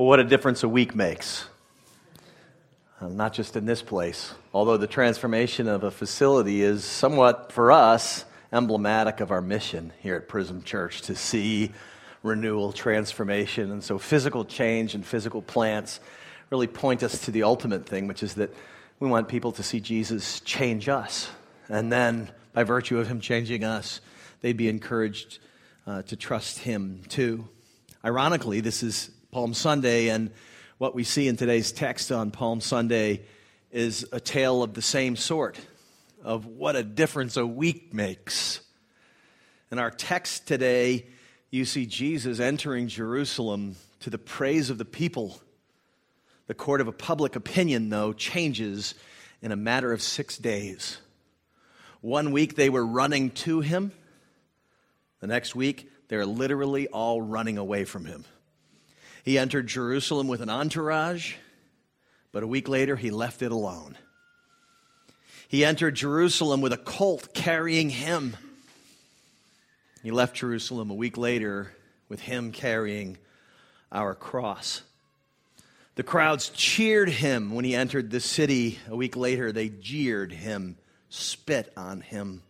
Well, what a difference a week makes. Uh, not just in this place, although the transformation of a facility is somewhat, for us, emblematic of our mission here at Prism Church to see renewal, transformation. And so, physical change and physical plants really point us to the ultimate thing, which is that we want people to see Jesus change us. And then, by virtue of him changing us, they'd be encouraged uh, to trust him too. Ironically, this is Palm Sunday, and what we see in today's text on Palm Sunday is a tale of the same sort of what a difference a week makes. In our text today, you see Jesus entering Jerusalem to the praise of the people. The court of a public opinion, though, changes in a matter of six days. One week they were running to him, the next week they're literally all running away from him. He entered Jerusalem with an entourage, but a week later he left it alone. He entered Jerusalem with a colt carrying him. He left Jerusalem a week later with him carrying our cross. The crowds cheered him when he entered the city. A week later, they jeered him, spit on him,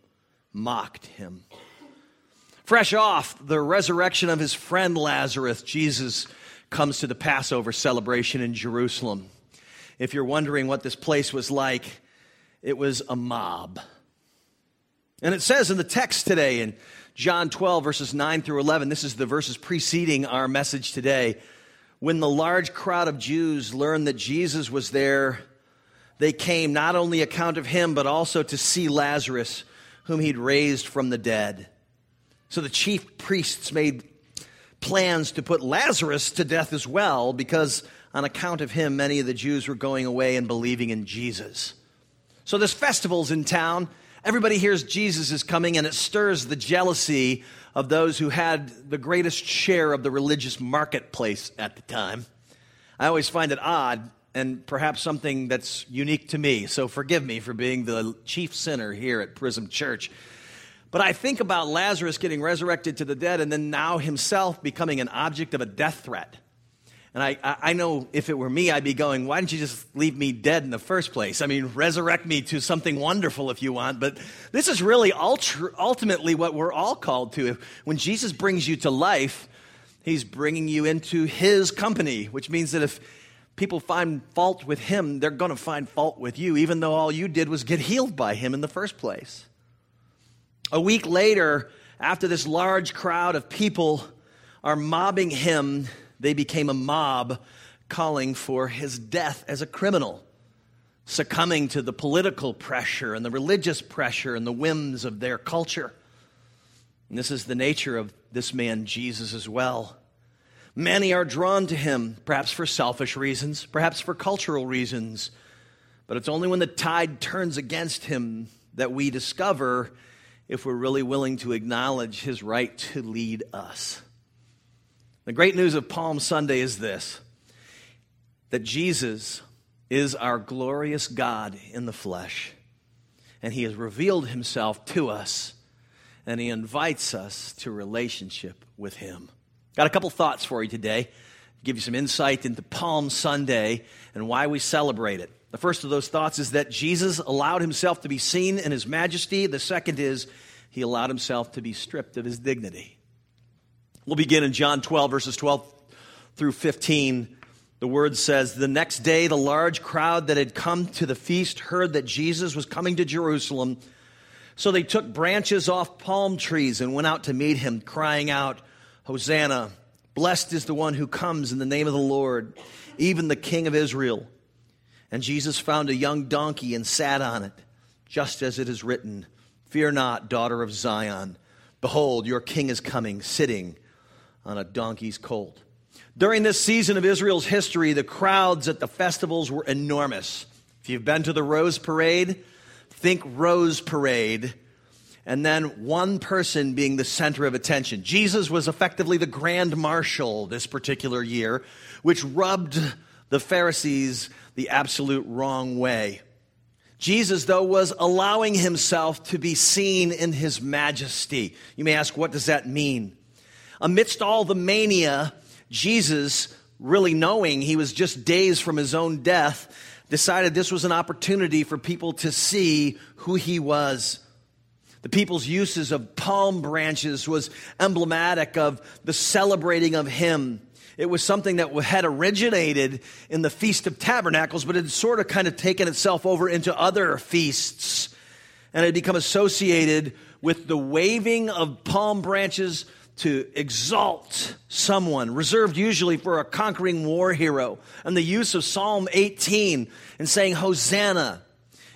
mocked him. Fresh off the resurrection of his friend Lazarus, Jesus comes to the Passover celebration in Jerusalem. If you're wondering what this place was like, it was a mob. And it says in the text today in John 12, verses 9 through 11, this is the verses preceding our message today. When the large crowd of Jews learned that Jesus was there, they came not only account of him, but also to see Lazarus, whom he'd raised from the dead. So the chief priests made plans to put Lazarus to death as well, because on account of him, many of the Jews were going away and believing in Jesus. So this festival's in town. Everybody hears Jesus is coming, and it stirs the jealousy of those who had the greatest share of the religious marketplace at the time. I always find it odd and perhaps something that's unique to me. So forgive me for being the chief sinner here at Prism Church. But I think about Lazarus getting resurrected to the dead and then now himself becoming an object of a death threat. And I, I know if it were me, I'd be going, why didn't you just leave me dead in the first place? I mean, resurrect me to something wonderful if you want. But this is really ultra, ultimately what we're all called to. When Jesus brings you to life, he's bringing you into his company, which means that if people find fault with him, they're going to find fault with you, even though all you did was get healed by him in the first place. A week later, after this large crowd of people are mobbing him, they became a mob calling for his death as a criminal, succumbing to the political pressure and the religious pressure and the whims of their culture. And this is the nature of this man, Jesus, as well. Many are drawn to him, perhaps for selfish reasons, perhaps for cultural reasons. But it's only when the tide turns against him that we discover if we're really willing to acknowledge his right to lead us. The great news of Palm Sunday is this that Jesus is our glorious God in the flesh, and he has revealed himself to us, and he invites us to relationship with him. Got a couple thoughts for you today. Give you some insight into Palm Sunday and why we celebrate it. The first of those thoughts is that Jesus allowed himself to be seen in his majesty. The second is he allowed himself to be stripped of his dignity. We'll begin in John 12, verses 12 through 15. The word says, The next day, the large crowd that had come to the feast heard that Jesus was coming to Jerusalem. So they took branches off palm trees and went out to meet him, crying out, Hosanna! Blessed is the one who comes in the name of the Lord, even the King of Israel. And Jesus found a young donkey and sat on it, just as it is written Fear not, daughter of Zion. Behold, your king is coming, sitting on a donkey's colt. During this season of Israel's history, the crowds at the festivals were enormous. If you've been to the Rose Parade, think Rose Parade, and then one person being the center of attention. Jesus was effectively the grand marshal this particular year, which rubbed the Pharisees the absolute wrong way. Jesus, though, was allowing himself to be seen in his majesty. You may ask, what does that mean? Amidst all the mania, Jesus really knowing he was just days from his own death, decided this was an opportunity for people to see who he was. The people's uses of palm branches was emblematic of the celebrating of him. It was something that had originated in the Feast of Tabernacles, but it had sort of kind of taken itself over into other feasts and had become associated with the waving of palm branches to exalt someone, reserved usually for a conquering war hero. And the use of Psalm 18 and saying Hosanna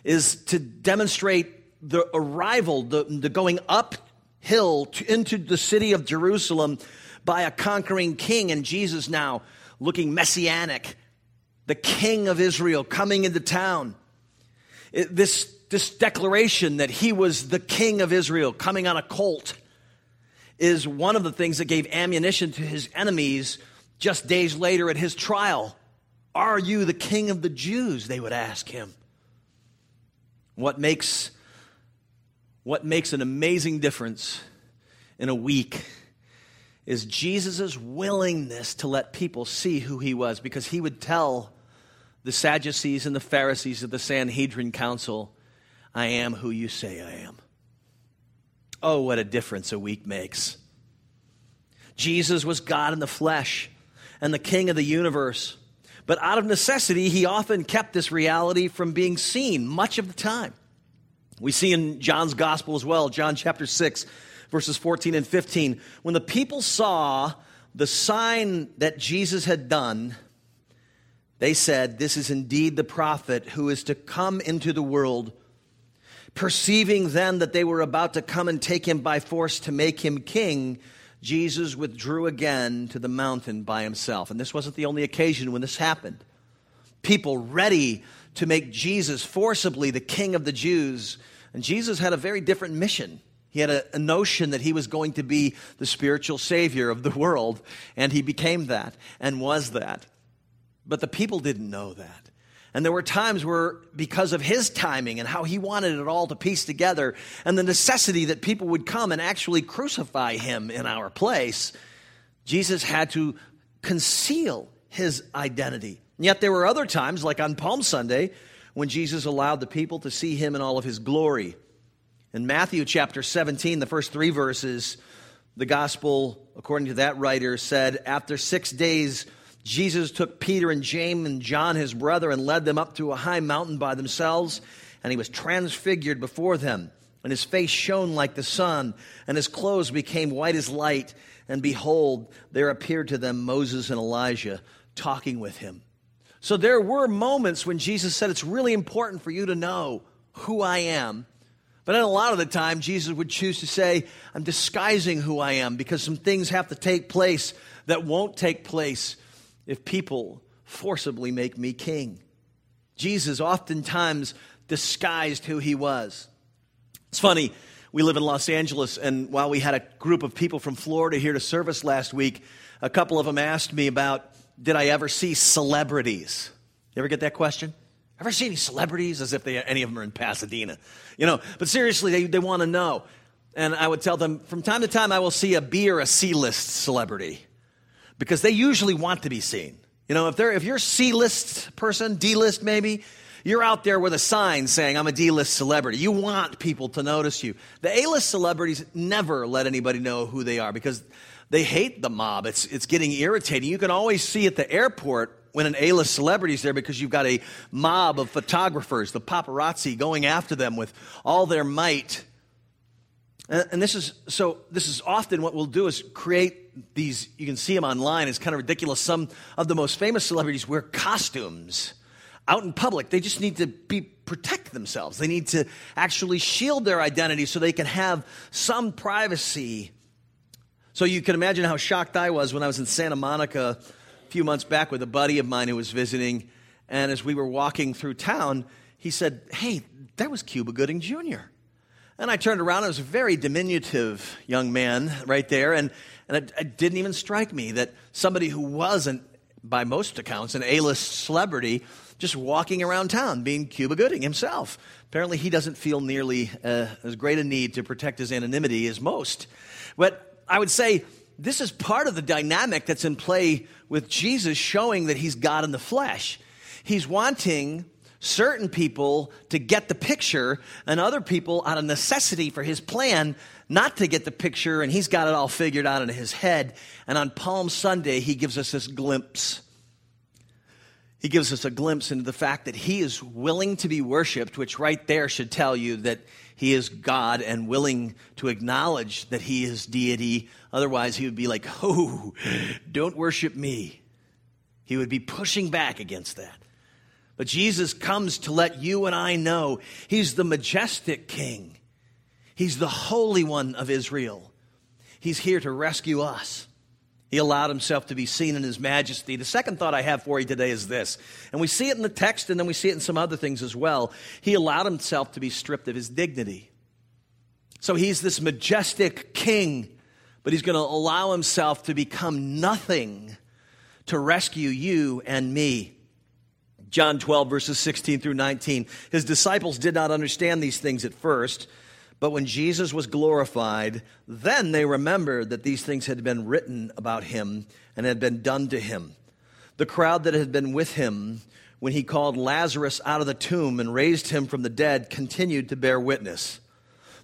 is to demonstrate the arrival, the, the going uphill to, into the city of Jerusalem by a conquering king. And Jesus now looking messianic, the king of Israel coming into town. It, this, this declaration that he was the king of Israel coming on a colt is one of the things that gave ammunition to his enemies just days later at his trial. Are you the king of the Jews? They would ask him. What makes, what makes an amazing difference in a week is Jesus' willingness to let people see who he was because he would tell the Sadducees and the Pharisees of the Sanhedrin Council, I am who you say I am. Oh, what a difference a week makes. Jesus was God in the flesh and the King of the universe. But out of necessity, he often kept this reality from being seen much of the time. We see in John's gospel as well, John chapter 6, verses 14 and 15. When the people saw the sign that Jesus had done, they said, This is indeed the prophet who is to come into the world. Perceiving then that they were about to come and take him by force to make him king, Jesus withdrew again to the mountain by himself. And this wasn't the only occasion when this happened. People ready to make Jesus forcibly the king of the Jews. And Jesus had a very different mission. He had a, a, notion that he was going to be the spiritual savior of the world, and he became that and was that. But the people didn't know that. And there were times where, because of his timing and how he wanted it all to piece together, and the necessity that people would come and actually crucify him in our place, Jesus had to conceal his identity. And yet there were other times, like on Palm Sunday, when Jesus allowed the people to see him in all of his glory. In Matthew chapter 17, the first three verses, the gospel, according to that writer, said, After six days, Jesus took Peter and James and John, his brother, and led them up to a high mountain by themselves, and he was transfigured before them. And his face shone like the sun, and his clothes became white as light. And behold, there appeared to them Moses and Elijah talking with him. So there were moments when Jesus said, It's really important for you to know who I am. But then a lot of the time, Jesus would choose to say, I'm disguising who I am because some things have to take place that won't take place if people forcibly make me king. Jesus oftentimes disguised who he was. It's funny, we live in Los Angeles, and while we had a group of people from Florida here to service last week, a couple of them asked me about did I ever see celebrities? You ever get that question? Ever see any celebrities? As if they, any of them are in Pasadena. You know, but seriously, they, they want to know. And I would tell them from time to time, I will see a B or a C list celebrity because they usually want to be seen. You know, if they're if you're C list person, D list maybe, you're out there with a sign saying I'm a D list celebrity. You want people to notice you. The A list celebrities never let anybody know who they are because they hate the mob. It's it's getting irritating. You can always see at the airport when an A-list celebrity is there because you've got a mob of photographers, the paparazzi, going after them with all their might. And this is so. This is often what we'll do is create these, you can see them online, it's kind of ridiculous. Some of the most famous celebrities wear costumes out in public. They just need to be protect themselves. They need to actually shield their identity so they can have some privacy. So you can imagine how shocked I was when I was in Santa Monica few months back with a buddy of mine who was visiting. And as we were walking through town, he said, Hey, that was Cuba Gooding Jr. And I turned around, it was a very diminutive young man right there. And and it, it didn't even strike me that somebody who wasn't, by most accounts, an A list celebrity just walking around town being Cuba Gooding himself. Apparently, he doesn't feel nearly uh, as great a need to protect his anonymity as most. But I would say this is part of the dynamic that's in play with Jesus showing that he's God in the flesh. He's wanting certain people to get the picture and other people out of necessity for his plan not to get the picture and he's got it all figured out in his head and on palm sunday he gives us this glimpse he gives us a glimpse into the fact that he is willing to be worshiped which right there should tell you that he is god and willing to acknowledge that he is deity otherwise he would be like oh don't worship me he would be pushing back against that but Jesus comes to let you and I know He's the majestic King. He's the Holy One of Israel. He's here to rescue us. He allowed himself to be seen in his majesty. The second thought I have for you today is this, and we see it in the text and then we see it in some other things as well. He allowed himself to be stripped of his dignity. So he's this majestic king, but he's going to allow himself to become nothing to rescue you and me. John 12, verses 16 through 19. His disciples did not understand these things at first, but when Jesus was glorified, then they remembered that these things had been written about him and had been done to him. The crowd that had been with him when he called Lazarus out of the tomb and raised him from the dead continued to bear witness.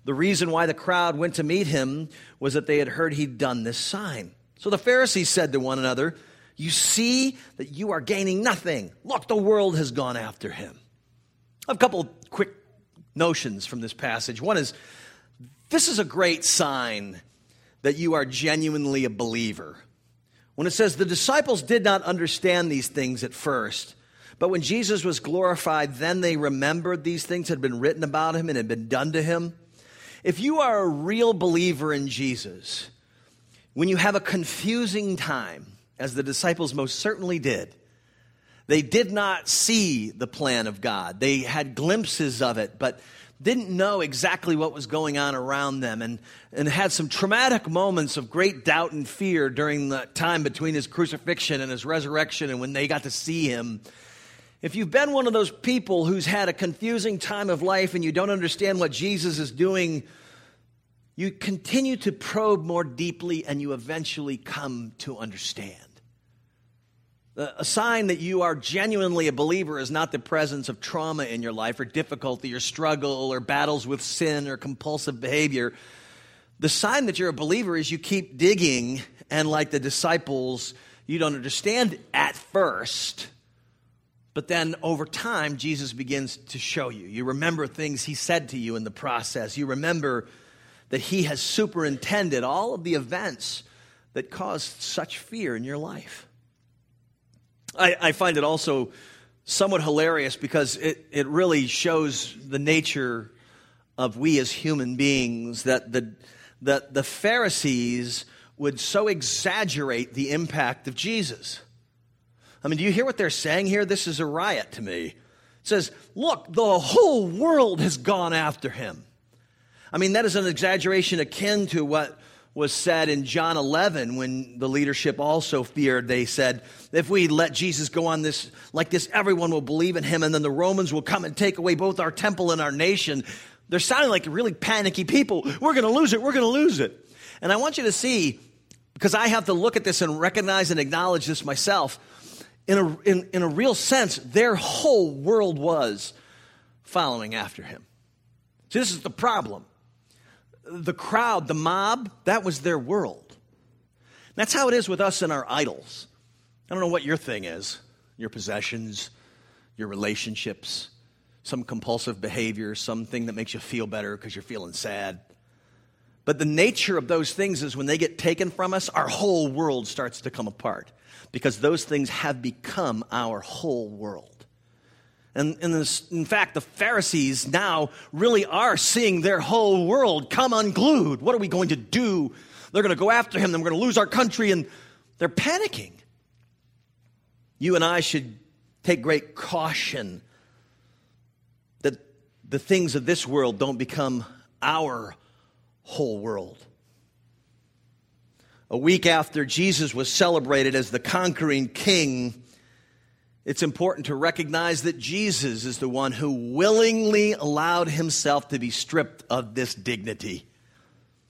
The reason why the crowd went to meet him was that they had heard he'd done this sign. So the Pharisees said to one another, you see that you are gaining nothing. Look, the world has gone after him. A couple quick notions from this passage. One is this is a great sign that you are genuinely a believer. When it says the disciples did not understand these things at first, but when Jesus was glorified, then they remembered these things had been written about him and had been done to him. If you are a real believer in Jesus, when you have a confusing time, as the disciples most certainly did. They did not see the plan of God. They had glimpses of it, but didn't know exactly what was going on around them and, and had some traumatic moments of great doubt and fear during the time between his crucifixion and his resurrection and when they got to see him. If you've been one of those people who's had a confusing time of life and you don't understand what Jesus is doing, you continue to probe more deeply and you eventually come to understand. A sign that you are genuinely a believer is not the presence of trauma in your life or difficulty or struggle or battles with sin or compulsive behavior. The sign that you're a believer is you keep digging, and like the disciples, you don't understand at first. But then over time, Jesus begins to show you. You remember things he said to you in the process. You remember that he has superintended all of the events that caused such fear in your life. I, I find it also somewhat hilarious because it, it really shows the nature of we as human beings that the, that the Pharisees would so exaggerate the impact of Jesus. I mean, do you hear what they're saying here? This is a riot to me. It says, look, the whole world has gone after him. I mean, that is an exaggeration akin to what was said in John 11 when the leadership also feared. They said, if we let Jesus go on this like this, everyone will believe in him, and then the Romans will come and take away both our temple and our nation. They're sounding like really panicky people. We're going to lose it. We're going to lose it. And I want you to see, because I have to look at this and recognize and acknowledge this myself, in a, in, in a real sense, their whole world was following after him. See, this is the problem the crowd, the mob, that was their world. That's how it is with us and our idols. I don't know what your thing is your possessions, your relationships, some compulsive behavior, something that makes you feel better because you're feeling sad. But the nature of those things is when they get taken from us, our whole world starts to come apart because those things have become our whole world. And, and this, in fact, the Pharisees now really are seeing their whole world come unglued. What are we going to do? They're going to go after him, then we're going to lose our country, and they're panicking. You and I should take great caution that the things of this world don't become our whole world. A week after Jesus was celebrated as the conquering king, it's important to recognize that Jesus is the one who willingly allowed himself to be stripped of this dignity.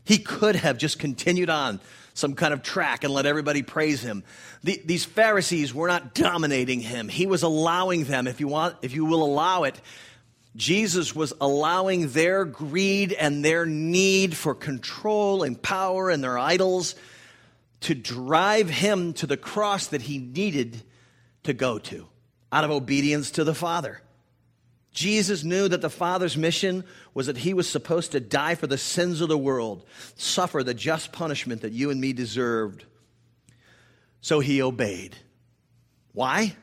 He could have just continued on some kind of track and let everybody praise him. The, these Pharisees were not dominating him. He was allowing them, if you want, if you will allow it, Jesus was allowing their greed and their need for control and power and their idols to drive him to the cross that he needed to go to out of obedience to the Father. Jesus knew that the Father's mission was that he was supposed to die for the sins of the world, suffer the just punishment that you and me deserved. So he obeyed. Why?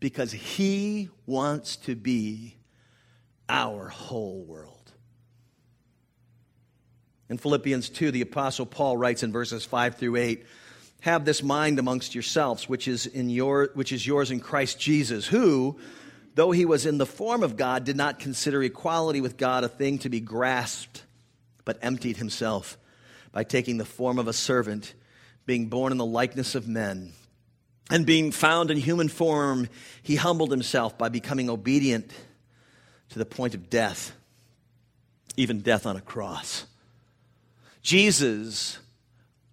Because he wants to be our whole world. In Philippians 2, the Apostle Paul writes in verses 5 through 8 Have this mind amongst yourselves, which is, in your, which is yours in Christ Jesus, who, though he was in the form of God, did not consider equality with God a thing to be grasped, but emptied himself by taking the form of a servant, being born in the likeness of men. And being found in human form, he humbled himself by becoming obedient to the point of death, even death on a cross. Jesus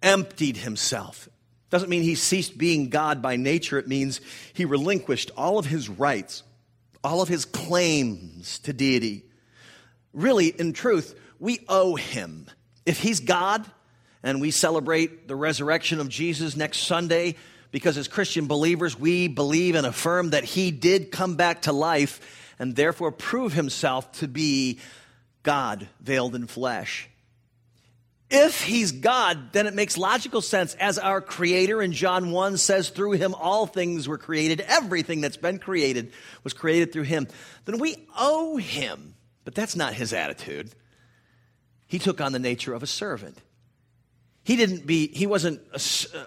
emptied himself. Doesn't mean he ceased being God by nature, it means he relinquished all of his rights, all of his claims to deity. Really, in truth, we owe him. If he's God and we celebrate the resurrection of Jesus next Sunday, because as Christian believers, we believe and affirm that he did come back to life and therefore prove himself to be God veiled in flesh. If he's God, then it makes logical sense as our creator in John 1 says, through him all things were created, everything that's been created was created through him. Then we owe him. But that's not his attitude. He took on the nature of a servant. He didn't be, he wasn't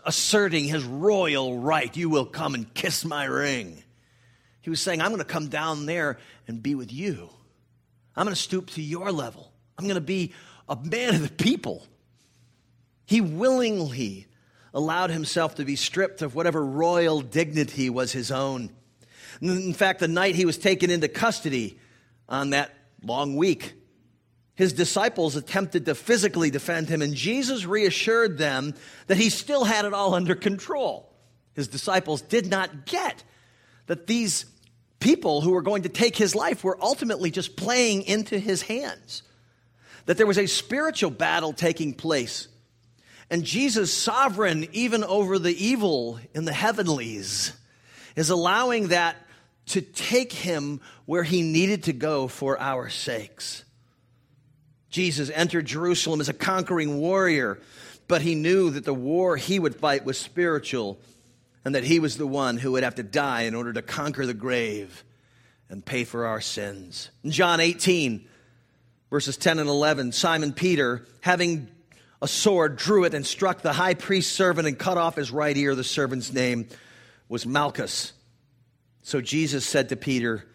asserting his royal right, you will come and kiss my ring. He was saying, I'm going to come down there and be with you. I'm going to stoop to your level. I'm going to be a man of the people. He willingly allowed himself to be stripped of whatever royal dignity was his own. In fact, the night he was taken into custody on that long week, his disciples attempted to physically defend him, and Jesus reassured them that he still had it all under control. His disciples did not get that these people who were going to take his life were ultimately just playing into his hands. That there was a spiritual battle taking place. And Jesus, sovereign even over the evil in the heavenlies, is allowing that to take him where he needed to go for our sakes. Jesus entered Jerusalem as a conquering warrior, but he knew that the war he would fight was spiritual and that he was the one who would have to die in order to conquer the grave and pay for our sins. In John 18, verses 10 and 11, Simon Peter, having a sword, drew it and struck the high priest's servant and cut off his right ear. The servant's name was Malchus. So Jesus said to Peter,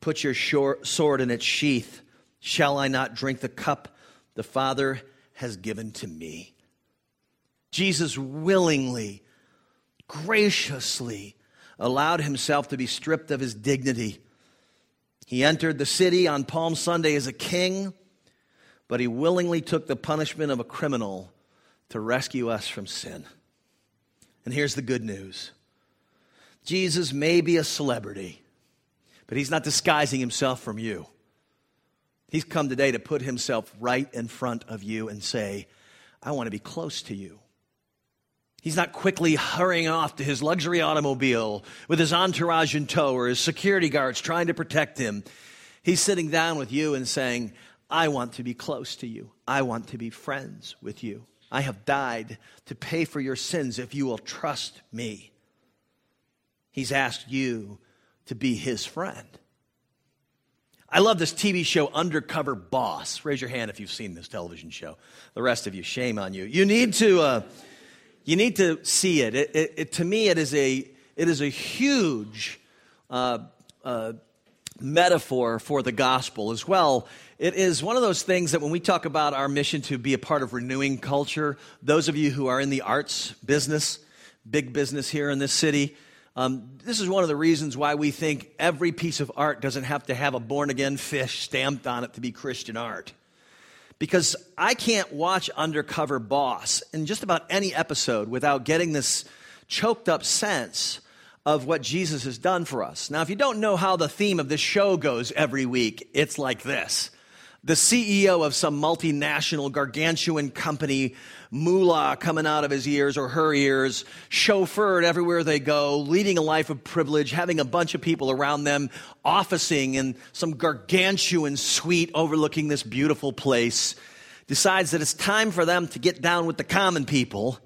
Put your sword in its sheath. Shall I not drink the cup the Father has given to me? Jesus willingly graciously allowed himself to be stripped of his dignity. He entered the city on Palm Sunday as a king, but he willingly took the punishment of a criminal to rescue us from sin. And here's the good news Jesus may be a celebrity, but he's not disguising himself from you. He's come today to put himself right in front of you and say, I want to be close to you. He's not quickly hurrying off to his luxury automobile with his entourage in tow or his security guards trying to protect him. He's sitting down with you and saying, I want to be close to you. I want to be friends with you. I have died to pay for your sins if you will trust me. He's asked you to be his friend. I love this TV show, Undercover Boss. Raise your hand if you've seen this television show. The rest of you, shame on you. You need to. Uh, you need to see it. It, it, it. to me, it is a, it is a huge uh, uh, metaphor for the gospel as well. It is one of those things that when we talk about our mission to be a part of renewing culture, those of you who are in the arts business, big business here in this city, um, this is one of the reasons why we think every piece of art doesn't have to have a born again fish stamped on it to be Christian art. because I can't watch Undercover Boss in just about any episode without getting this choked up sense of what Jesus has done for us. Now, if you don't know how the theme of this show goes every week, it's like this. The CEO of some multinational gargantuan company, moolah coming out of his ears or her ears, chauffeured everywhere they go, leading a life of privilege, having a bunch of people around them, officing in some gargantuan suite overlooking this beautiful place, decides that it's time for them to get down with the common people.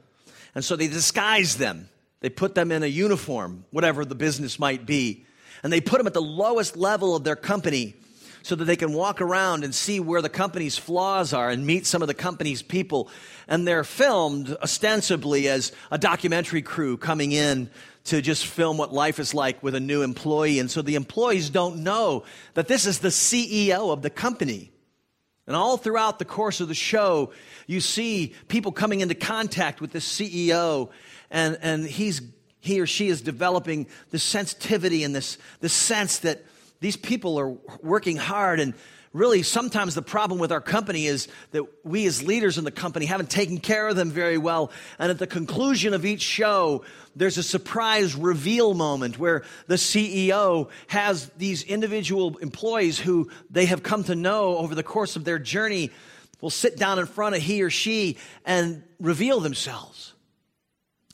And so they disguise them they put them in a uniform, whatever the business might be, and they put them at the lowest level of their company so that they can walk around and see where the company's flaws are and meet some of the company's people. And they're filmed ostensibly as a documentary crew coming in to just film what life is like with a new employee. And so the employees don't know that this is the CEO of the company. And all throughout the course of the show, you see people coming into contact with the CEO and, and he's, he or she is developing this sensitivity and this, this sense that these people are working hard. And really sometimes the problem with our company is that we as leaders in the company haven't taken care of them very well. And at the conclusion of each show there's a surprise reveal moment where the ceo has these individual employees who they have come to know over the course of their journey will sit down in front of he or she and reveal themselves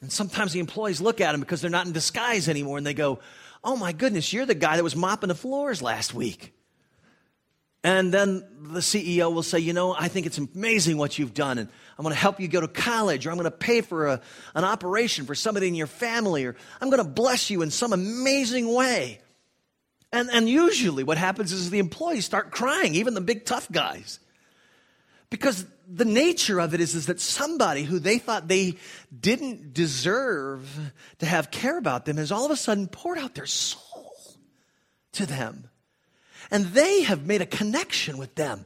and sometimes the employees look at them because they're not in disguise anymore and they go, Oh my goodness, you're the guy that was mopping the floors last week. And then the CEO will say, You know, I think it's amazing what you've done, and I'm going to help you go to college, or I'm going to pay for a, an operation for somebody in your family, or I'm going to bless you in some amazing way. And, and usually what happens is the employees start crying, even the big tough guys. Because the nature of it is, is that somebody who they thought they didn't deserve to have care about them has all of a sudden poured out their soul to them. And they have made a connection with them.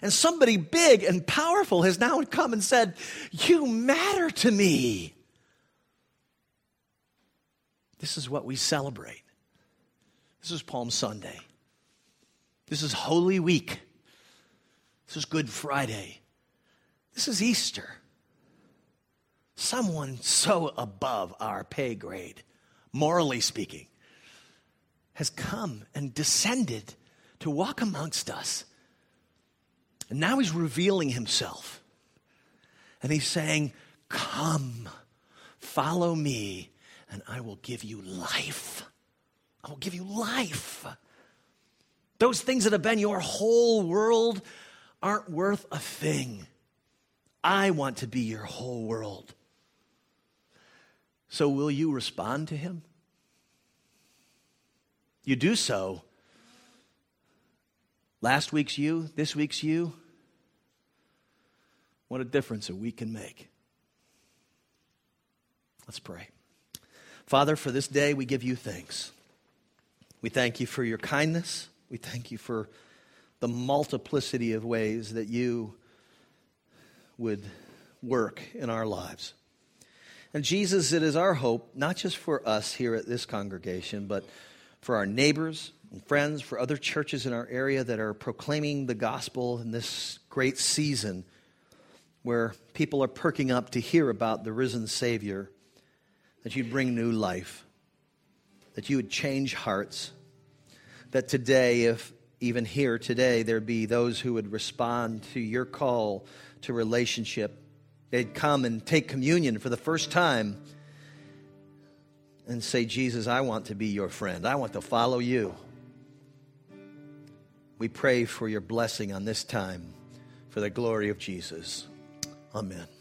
And somebody big and powerful has now come and said, You matter to me. This is what we celebrate. This is Palm Sunday. This is Holy Week. This is Good Friday. This is Easter. Someone so above our pay grade, morally speaking, has come and descended to walk amongst us. And now he's revealing himself. And he's saying, Come, follow me, and I will give you life. I will give you life. Those things that have been your whole world aren't worth a thing. I want to be your whole world. So, will you respond to him? You do so. Last week's you, this week's you. What a difference a week can make. Let's pray. Father, for this day, we give you thanks. We thank you for your kindness. We thank you for the multiplicity of ways that you would work in our lives. And Jesus, it is our hope, not just for us here at this congregation, but for our neighbors and friends, for other churches in our area that are proclaiming the gospel in this great season where people are perking up to hear about the risen Savior, that you'd bring new life, that you would change hearts, that today, if even here today, there'd be those who would respond to your call to relationship. They'd come and take communion for the first time and say, Jesus, I want to be your friend. I want to follow you. We pray for your blessing on this time for the glory of Jesus. Amen.